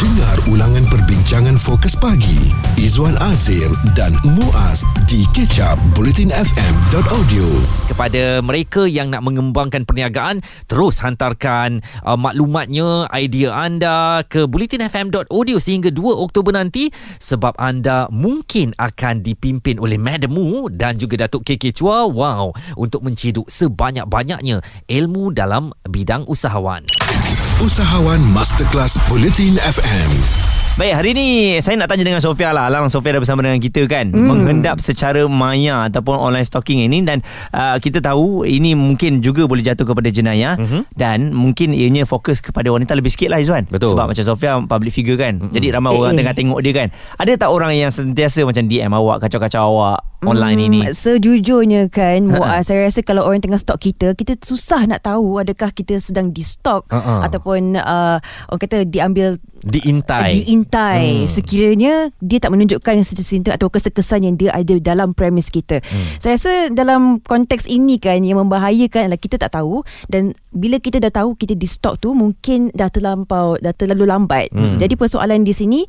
Dengar ulangan perbincangan fokus pagi. Izwan Azir dan Muaz di kecap bulletinfm.audio kepada mereka yang nak mengembangkan perniagaan terus hantarkan uh, maklumatnya idea anda ke bulletinfm.audio sehingga 2 Oktober nanti sebab anda mungkin akan dipimpin oleh Madam Mu dan juga Datuk KK Chua. Wow untuk menciduk sebanyak-banyaknya ilmu dalam bidang usahawan Usahawan Masterclass Bulletin FM Baik, hari ni saya nak tanya dengan Sofia lah. Alang Sofia dah bersama dengan kita kan. Hmm. Menghendap secara maya ataupun online stalking ini dan uh, kita tahu ini mungkin juga boleh jatuh kepada jenayah hmm. dan mungkin ianya fokus kepada wanita lebih sikit lah Izzuan. Betul. Sebab macam Sofia public figure kan. Hmm. Jadi ramai Eh, orang eh. tengah tengok dia kan. Ada tak orang yang sentiasa macam DM awak, kacau-kacau awak online Hmm, ini? Sejujurnya kan. Muaz Saya rasa kalau orang tengah stok kita Kita susah nak tahu Adakah kita sedang di stok Ha-ha. Ataupun uh, Orang kata diambil diintai diintai Hmm. sekiranya dia tak menunjukkan simptom atau kesan-kesan yang dia ada dalam premis kita. Hmm. Saya rasa dalam konteks ini kan yang membahayakan adalah kita tak tahu dan bila kita dah tahu kita di stok tu mungkin dah terlampau dah terlalu lambat. Hmm. Jadi persoalan di sini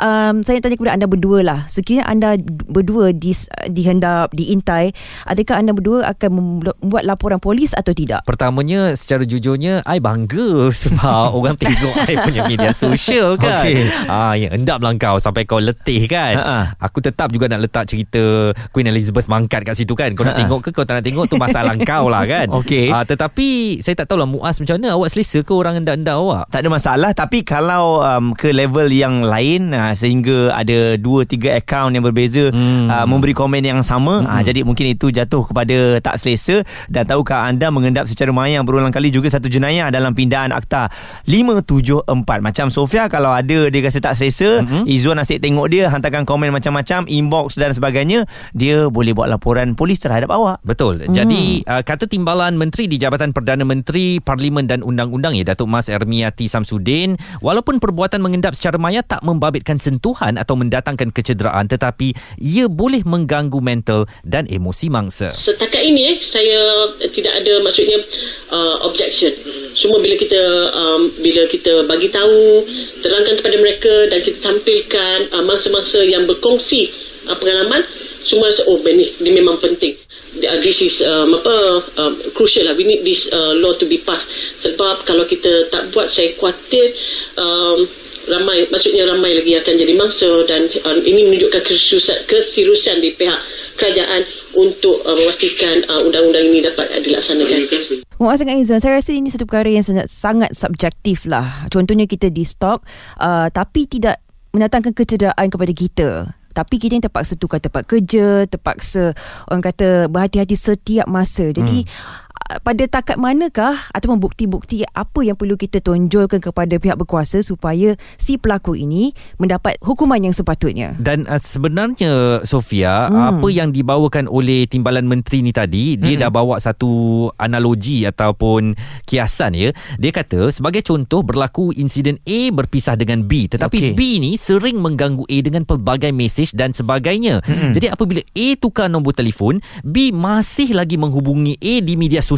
um, saya tanya kepada anda berdua lah. Sekiranya anda berdua di dihendap diintai, adakah anda berdua akan membuat laporan polis atau tidak? Pertamanya secara jujurnya I bangga sebab orang tengok I punya media sosial kan. Okey. Ah yang endap lah kau sampai kau letih kan. Ha-ha. Aku tetap juga nak letak cerita Queen Elizabeth mangkat kat situ kan. Kau nak Ha-ha. tengok ke kau tak nak tengok tu masalah kau lah kan. Okey. Ah tetapi saya tak tahulah Muaz macam mana awak selesa ke orang endak-endak awak? Tak ada masalah tapi kalau um, ke level yang lain uh, sehingga ada 2 3 akaun yang berbeza Hmm. hmm. uh, memberi komen yang sama hmm. uh, jadi mungkin itu jatuh kepada tak selesa dan tahukah anda mengendap secara maya berulang kali juga satu jenayah dalam pindaan akta 574 macam Sofia kalau ada dia rasa tak selesa hmm. Izzuan asyik tengok dia hantarkan komen macam-macam inbox dan sebagainya dia boleh buat laporan polis terhadap awak Betul. Hmm. Jadi uh, kata timbalan menteri di Jabatan Perdana Menteri Parlimen dan Undang-Undang ya Datuk Mas Ermiati Samsudin, walaupun perbuatan mengendap secara maya tak membabitkan sentuhan atau mendatangkan kecederaan tetapi ia boleh mengganggu mental dan emosi mangsa. Setakat ini eh, saya tidak ada maksudnya uh, objection. Semua bila kita um, bila kita bagi tahu, terangkan kepada mereka dan kita tampilkan uh, mangsa-mangsa yang berkongsi uh, pengalaman, semua rasa oh ni, ni memang penting. Uh, This is um, apa um, crucial lah. We need this uh, law to be passed. Sebab kalau kita tak buat, saya khawatir um, ramai maksudnya ramai lagi akan jadi mangsa dan uh, ini menunjukkan keseriusan keseriusan di pihak kerajaan untuk uh, memastikan uh, undang-undang ini dapat uh, dilaksanakan. Muaz dengan Izzuan Saya rasa ini satu perkara yang sangat, sangat subjektif lah Contohnya kita di stok uh, Tapi tidak mendatangkan kecederaan kepada kita tapi kita yang terpaksa tukar tempat kerja, terpaksa orang kata berhati-hati setiap masa. Jadi hmm. Pada takat manakah ataupun bukti-bukti apa yang perlu kita tonjolkan kepada pihak berkuasa supaya si pelaku ini mendapat hukuman yang sepatutnya? Dan uh, sebenarnya Sofia, hmm. apa yang dibawakan oleh timbalan menteri ni tadi, dia Hmm. dah bawa satu analogi ataupun kiasan ya. Dia kata sebagai contoh berlaku insiden A berpisah dengan B, tetapi Okey. B ni sering mengganggu A dengan pelbagai mesej dan sebagainya. Hmm. Jadi apabila A tukar nombor telefon, B masih lagi menghubungi A di media sosial.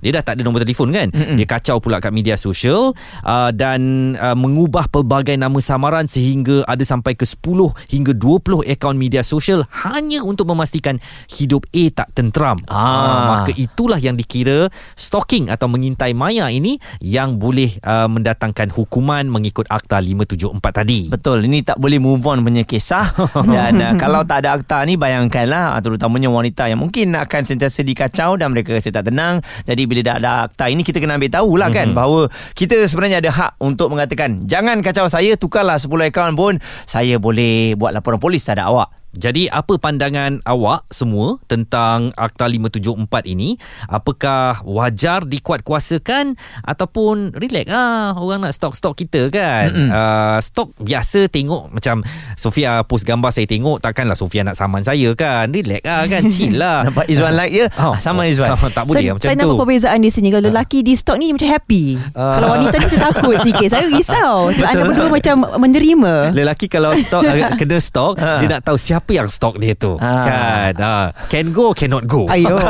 Dia dah tak ada nombor telefon kan? Hmm. Dia kacau pula kat media sosial uh, dan uh, mengubah pelbagai nama samaran sehingga ada sampai ke 10 hingga 20 akaun media sosial hanya untuk memastikan hidup A tak tenteram. Ah. maka itulah yang dikira stalking atau mengintai maya ini yang boleh uh, mendatangkan hukuman mengikut Akta 574 tadi. Betul, ini tak boleh move on punya kisah dan uh, kalau tak ada akta ni bayangkanlah uh, terutamanya wanita yang mungkin akan sentiasa dikacau dan mereka rasa tak tenang. Jadi bila dah ada akta ini kita kena ambil tahulah mm-hmm. kan bahawa kita sebenarnya ada hak untuk mengatakan jangan kacau saya, tukarlah 10 akaun pun saya boleh buat laporan polis terhadap awak. Jadi apa pandangan awak semua tentang Akta 574 ini? Apakah wajar dikuatkuasakan ataupun relax ah orang nak stok-stok kita kan? Uh, stok biasa tengok macam Sofia post gambar saya tengok takkanlah Sofia nak saman saya kan? Relax ah kan chill lah. Nampak Izzuan like je? Ah, sama Izzuan. Sama, tak boleh saya, macam saya tu. nampak perbezaan di sini Kalau lelaki di stok ni macam happy Ah. Kalau wanita ni saya takut sikit Saya risau Sebab anda berdua macam menerima Lelaki kalau stok agak kena stok dia nak tahu siapa siapa yang stalk dia tu Ah. kan ah, can go cannot go Ayo.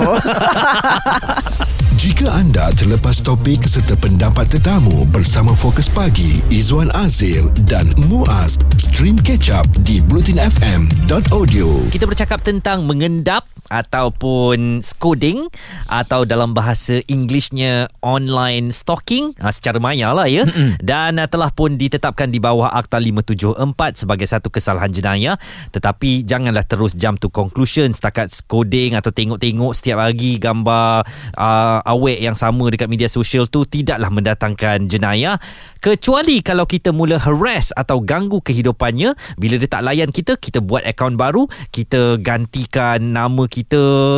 Jika anda terlepas topik serta pendapat tetamu bersama Fokus Pagi, Izwan Azir dan Muaz, stream catch up di blutinfm.audio. Kita bercakap tentang mengendap ataupun scolding atau dalam bahasa Englishnya online stalking uh, secara maya lah ya dan uh, telah pun ditetapkan di bawah Akta 574 sebagai satu kesalahan jenayah. Tetapi janganlah terus jump to conclusion setakat scolding atau tengok-tengok setiap hari gambar uh, awet yang sama dekat media sosial tu tidaklah mendatangkan jenayah. Kecuali kalau kita mula harass atau ganggu kehidupannya bila dia tak layan kita kita buat akaun baru kita gantikan nama kita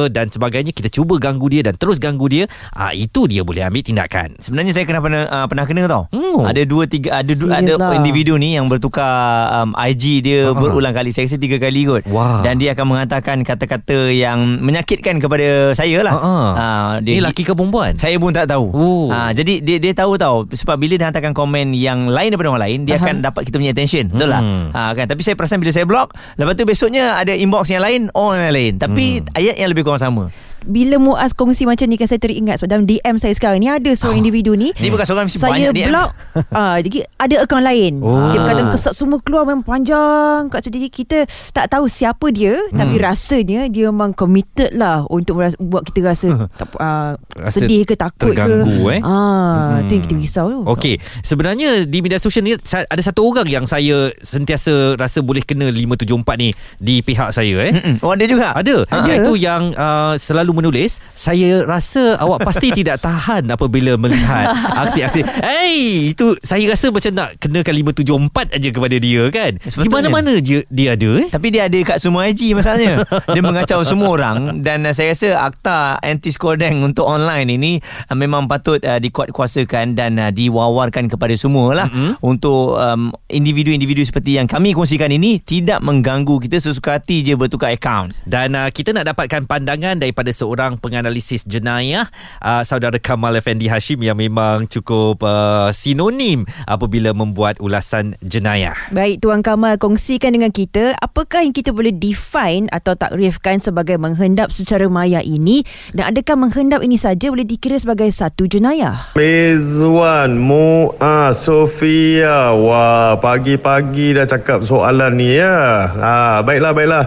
dan sebagainya kita cuba ganggu dia dan terus ganggu dia ah itu dia boleh ambil tindakan Sebenarnya saya kena pernah uh, pernah kena tau. Oh. Ada dua tiga ada dua, Serius ada lah. individu ni yang bertukar um, IG dia Ah. berulang kali. Saya rasa tiga kali kot. Wah. Dan dia akan mengatakan kata-kata yang menyakitkan kepada saya lah. Ah, ah. Ah, Ni lelaki ke perempuan? Saya pun tak tahu. Oh. Ha, jadi dia dia tahu tahu sebab bila dia hantarkan komen yang lain daripada orang lain dia Faham. akan dapat kita punya attention. Betul tak? Hmm. Ha, kan tapi saya perasan bila saya block lepas tu besoknya ada inbox yang lain orang yang lain tapi Hmm. Ayat yang lebih kurang sama. Bila Muaz kongsi macam ni kan saya teringat sebab dalam DM saya sekarang ni ada seorang individu ni Ni bukan seorang mesti saya banyak DM. block ah jadi ada akaun lain Oh. dia berkata kesat semua keluar memang panjang kat jadi kita tak tahu siapa dia Hmm. tapi rasanya dia memang committed lah untuk meras- buat kita rasa tak, uh, Rasa sedih ke takut terganggu, ke eh. ah tu yang kita risau tu Okey, sebenarnya di media sosial ni ada satu orang yang saya sentiasa rasa boleh kena 574 ni di pihak saya eh. Mm-mm. Oh ada juga. Ada. Ada. Iaitu yang uh, selalu menulis, saya rasa awak pasti tidak tahan apabila melihat aksi-aksi. Hey, itu saya rasa macam nak kenakan 574 aja kepada dia kan. Di mana-mana dia, dia ada eh. Tapi dia ada kat semua IG masalahnya. dia mengacau semua orang dan uh, saya rasa akta anti scolding untuk online ini uh, memang patut uh, dikuat-kuasakan dan uh, diwawarkan kepada semua lah mm-hmm. untuk um, individu-individu seperti yang kami kongsikan ini tidak mengganggu kita sesuka hati je bertukar akaun. Dan uh, kita nak dapatkan pandangan daripada seorang penganalisis jenayah uh, saudara Kamal Effendi Hashim yang memang cukup uh, sinonim apabila membuat ulasan jenayah. Baik Tuan Kamal kongsikan dengan kita apakah yang kita boleh define atau takrifkan sebagai menghendap secara maya ini dan adakah menghendap ini saja boleh dikira sebagai satu jenayah? Rizwan, Mu'a, Sofia. Wah, pagi-pagi dah cakap soalan ni ya. Ha, baiklah, baiklah.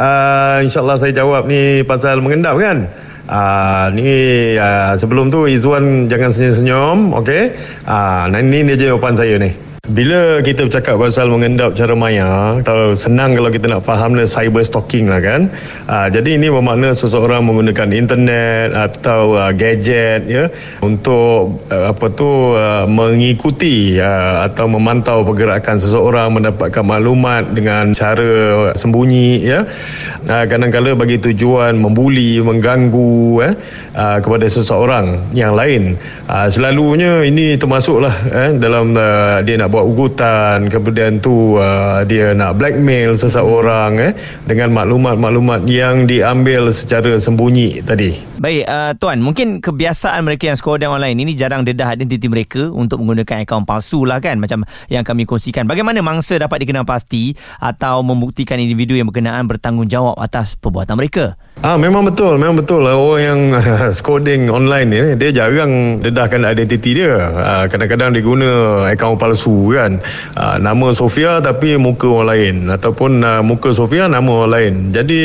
Uh, InsyaAllah saya jawab ni pasal mengendap kan? Ah ni ah, sebelum tu Izwan jangan senyum-senyum, okey? Ah nah, ni dia jawapan saya ni. Bila kita bercakap pasal mengendap cara maya, kalau senang kalau kita nak faham ni cyber stalking lah kan. Ah, jadi ini bermakna seseorang menggunakan internet atau ah, gadget ya untuk ah, apa tu ah, mengikuti ah, atau memantau pergerakan seseorang, mendapatkan maklumat dengan cara sembunyi ya. Ah, kadang-kadang bagi tujuan membuli, mengganggu eh ah, kepada seseorang yang lain. Ah, selalunya ini termasuklah eh dalam ah, dia nak buat ugutan kemudian tu uh, dia nak blackmail seseorang eh dengan maklumat-maklumat yang diambil secara sembunyi tadi. Baik, uh, Tuan, mungkin kebiasaan mereka yang scolding online ini jarang dedah identiti mereka untuk menggunakan akaun palsu lah kan macam yang kami kongsikan. Bagaimana mangsa dapat dikenal pasti atau membuktikan individu yang berkenaan bertanggungjawab atas perbuatan mereka? Ah memang betul, memang betul lah orang yang scolding online ni dia jarang dedahkan identiti dia. Ah, kadang-kadang dia guna akaun palsu kan. Ah, nama Sofia tapi muka orang lain ataupun ah, muka Sofia nama orang lain. Jadi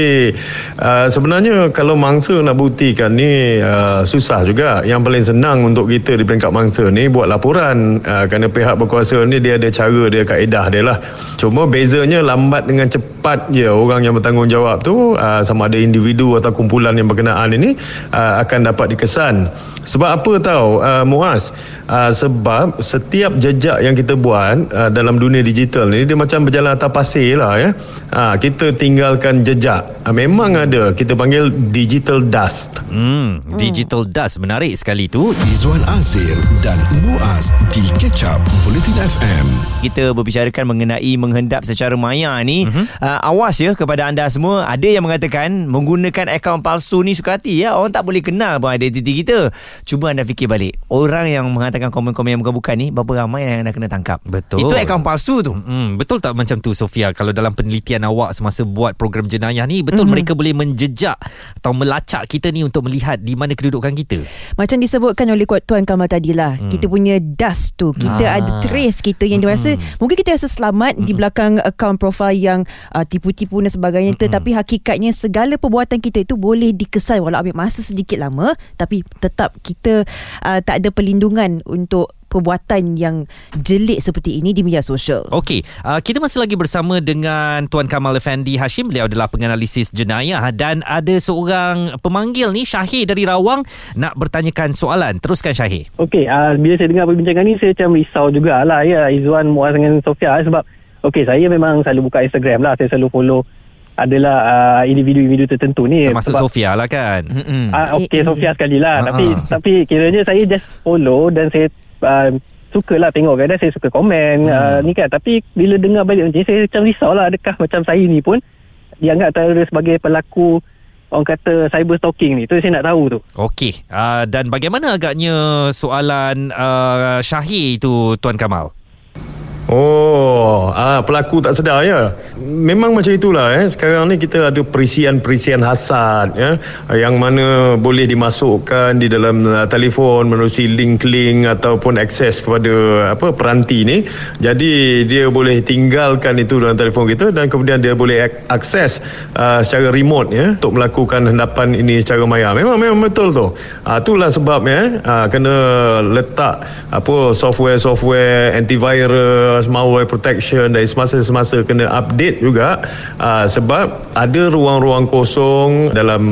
sebenarnya kalau mangsa nak buktikan ni ah, susah juga. Yang paling senang untuk kita di peringkat mangsa ni buat laporan ah, kerana pihak berkuasa ni dia ada cara dia kaedah dia lah. Cuma bezanya lambat dengan cepat je orang yang bertanggungjawab tu sama ada individu atau kumpulan yang berkenaan ini uh, akan dapat dikesan. Sebab apa tahu uh, Muaz? Uh, sebab setiap jejak yang kita buat uh, dalam dunia digital ni dia macam berjalan atas pasir lah ya. Uh, kita tinggalkan jejak. Uh, memang ada kita panggil digital dust. Hmm, digital dust menarik sekali tu. Izwan Azir dan Muaz di Catch Up Bulletin FM. Kita berbicarakan mengenai menghendap secara maya ni. Uh-huh. Uh, awas ya kepada anda semua. Ada yang mengatakan menggunakan menggunakan akaun palsu ni suka hati ya. Orang tak boleh kenal pun identiti kita. Cuba anda fikir balik. Orang yang menghantarkan komen-komen yang bukan-bukan ni berapa ramai yang anda kena tangkap. Betul. Itu akaun palsu tu. Hmm, betul tak macam tu Sofia kalau dalam penelitian awak semasa buat program jenayah ni betul mm-hmm. mereka boleh menjejak atau melacak kita ni untuk melihat di mana kedudukan kita. Macam disebutkan oleh Kuat Tuan Kamal tadi lah hmm. Kita punya dust tu Kita Ah. ada trace kita Yang dirasa Mungkin kita rasa selamat Di belakang account profile Yang uh, tipu-tipu dan sebagainya Tetapi hakikatnya Segala perbuatan kita itu Boleh dikesan Walau ambil masa sedikit lama Tapi tetap kita uh, Tak ada perlindungan Untuk perbuatan yang jelik seperti ini di media sosial. Okey, uh, kita masih lagi bersama dengan Tuan Kamal Effendi Hashim. Beliau adalah penganalisis jenayah dan ada seorang pemanggil ni Syahir dari Rawang nak bertanyakan soalan. Teruskan Syahir. Okey, uh, bila saya dengar perbincangan ni saya macam risau jugalah ya Izwan Muaz dengan Sofia sebab okey saya memang selalu buka Instagram lah, saya selalu follow adalah uh, individu-individu tertentu ni Termasuk sebab Sofia lah kan. Mm-mm. Ah, okey Eh, eh. Sofia sekali lah Ah, tapi ah. tapi kiranya saya just follow dan saya uh, sukalah tengok kadang saya suka komen uh, ni kan tapi bila dengar balik macam ni saya macam risau lah adakah macam saya ni pun dianggap antara sebagai pelaku orang kata cyber stalking ni tu saya nak tahu tu Okey, uh, dan bagaimana agaknya soalan uh, Syahir itu Tuan Kamal? Oh, ah, pelaku tak sedar ya. Memang macam itulah eh. Sekarang ni kita ada perisian-perisian hasad ya yang mana boleh dimasukkan di dalam uh, telefon menerusi link-link ataupun akses kepada apa peranti ni. Jadi dia boleh tinggalkan itu dalam telefon kita dan kemudian dia boleh ak- akses uh, secara remote ya untuk melakukan hendapan ini secara maya. Memang memang betul tu. Ah itulah sebabnya ah kena letak apa software-software antivirus, malware protection dari semasa-semasa kena update juga uh, sebab ada ruang-ruang kosong dalam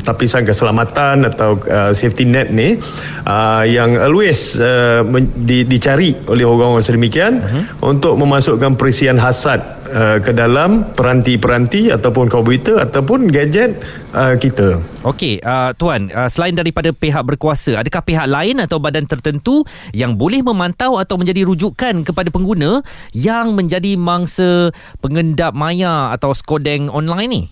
tapisan keselamatan atau uh, safety net ni uh, yang always uh, men- di, dicari oleh orang-orang sedemikian uh-huh. untuk memasukkan perisian hasad uh, ke dalam peranti-peranti ataupun komputer ataupun gadget uh, kita. Okey, uh, Tuan, uh, selain daripada pihak berkuasa, adakah pihak lain atau badan tertentu yang boleh memantau atau menjadi rujukan kepada pengguna yang menjadi mangsa pengendap maya atau skodeng online ni?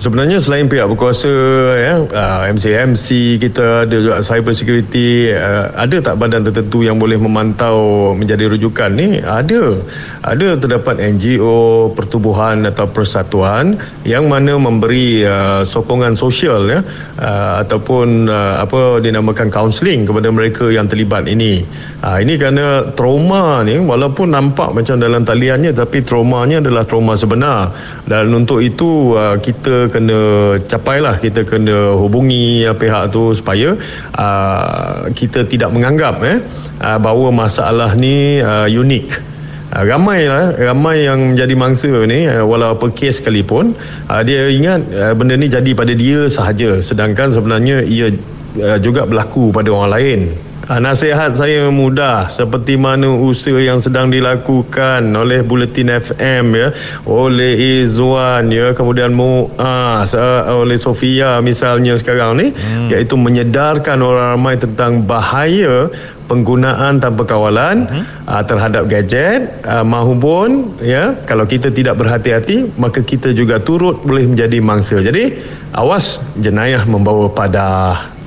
Sebenarnya selain pihak berkuasa ya uh, MCMC kita ada juga cyber security uh, ada tak badan tertentu yang boleh memantau menjadi rujukan ni? Ada. Ada terdapat NGO pertubuhan atau persatuan yang mana memberi uh, sokongan sosial ya ataupun apa dinamakan counselling kepada mereka yang terlibat ini. Ini kerana trauma ni walaupun nampak macam dalam taliannya tapi traumanya adalah trauma sebenar. Dan untuk itu kita kena capailah kita kena hubungi uh, pihak tu supaya uh, kita tidak menganggap eh uh, bahawa masalah ni uh, unik. Uh, ramai lah ramai yang menjadi mangsa ni uh, walau apa kes sekalipun uh, dia ingat uh, benda ni jadi pada dia sahaja. Sedangkan sebenarnya ia uh, juga berlaku pada orang lain Nasihat saya mudah seperti mana usaha yang sedang dilakukan oleh Bulletin FM ya, oleh Izwan ya, kemudian Muaz, uh, oleh Sofia misalnya sekarang ni hmm. iaitu menyedarkan orang ramai tentang bahaya penggunaan tanpa kawalan hmm. uh, terhadap gadget uh, mahupun ya kalau kita tidak berhati-hati maka kita juga turut boleh menjadi mangsa. Jadi awas jenayah membawa pada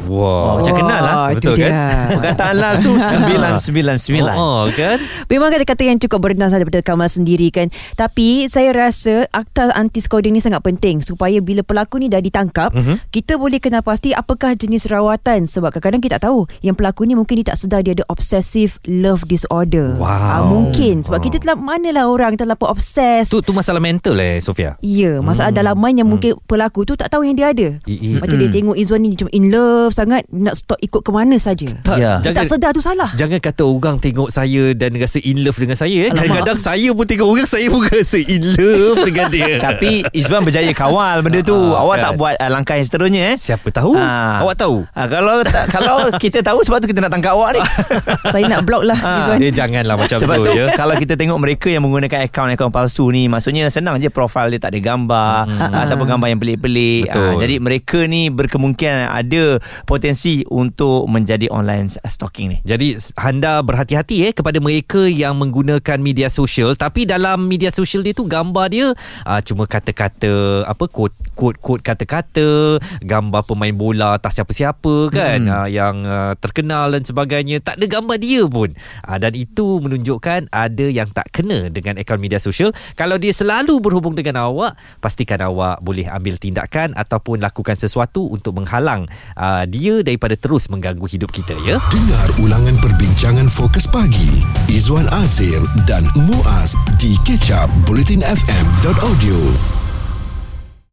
Wow. Macam kenal lah. Betul kan? Perkataan langsung 999. Oh, kan? Memang kata-kata yang cukup berenang saja daripada Kamal sendiri kan. Tapi saya rasa akta anti-scouting ni sangat penting supaya bila pelaku ni dah ditangkap, Mhm. mm-hmm. kita boleh kenal pasti apakah jenis rawatan sebab kadang-kadang kita tak tahu yang pelaku ni mungkin dia tak sedar dia ada obsessive love disorder. Wow. Ah, mungkin sebab kita telah manalah orang terlalu obses. Tu tu masalah mental eh Sofia. Ya, masalah Hmm. dalaman yang mungkin pelaku tu tak tahu yang dia ada. I- i- Macam dia tengok Izwan ni macam in love sangat nak stop ikut ke mana saja. Tak, Ya. Dia tak sedar tu salah. Jangan kata orang tengok saya dan rasa in love dengan saya. Eh. Kadang-kadang saya pun tengok orang, saya pun rasa in love dengan dia. Tapi Izwan berjaya kawal benda tu. Ah, Awak kan. tak buat uh, langkah yang seterusnya eh. Siapa tahu? Ah. Awak tahu? Ah, kalau tak, kalau kita tahu sebab tu kita nak tangkap awak ni. Saya nak block lah Izwan. Eh, janganlah macam Sebab tu tu ya. kalau kita tengok mereka yang menggunakan akaun-akaun palsu ni maksudnya senang je profil dia tak ada gambar hmm. ataupun gambar yang pelik-pelik. Betul. Ah, jadi mereka ni berkemungkinan ada potensi untuk menjadi online stalking ni. Jadi anda berhati-hati eh kepada mereka yang menggunakan media sosial tapi dalam media sosial dia tu gambar dia uh, cuma kata-kata apa quote quote quote kata-kata gambar pemain bola tak siapa-siapa kan hmm. uh, yang uh, terkenal dan sebagainya tak ada gambar dia pun uh, dan itu menunjukkan ada yang tak kena dengan akaun media sosial kalau dia selalu berhubung dengan awak pastikan awak boleh ambil tindakan ataupun lakukan sesuatu untuk menghalang uh, dia daripada terus mengganggu hidup kita ya? Dengar ulangan perbincangan fokus pagi. Izwan Azir dan Muaz di kecap bulletinfm.audio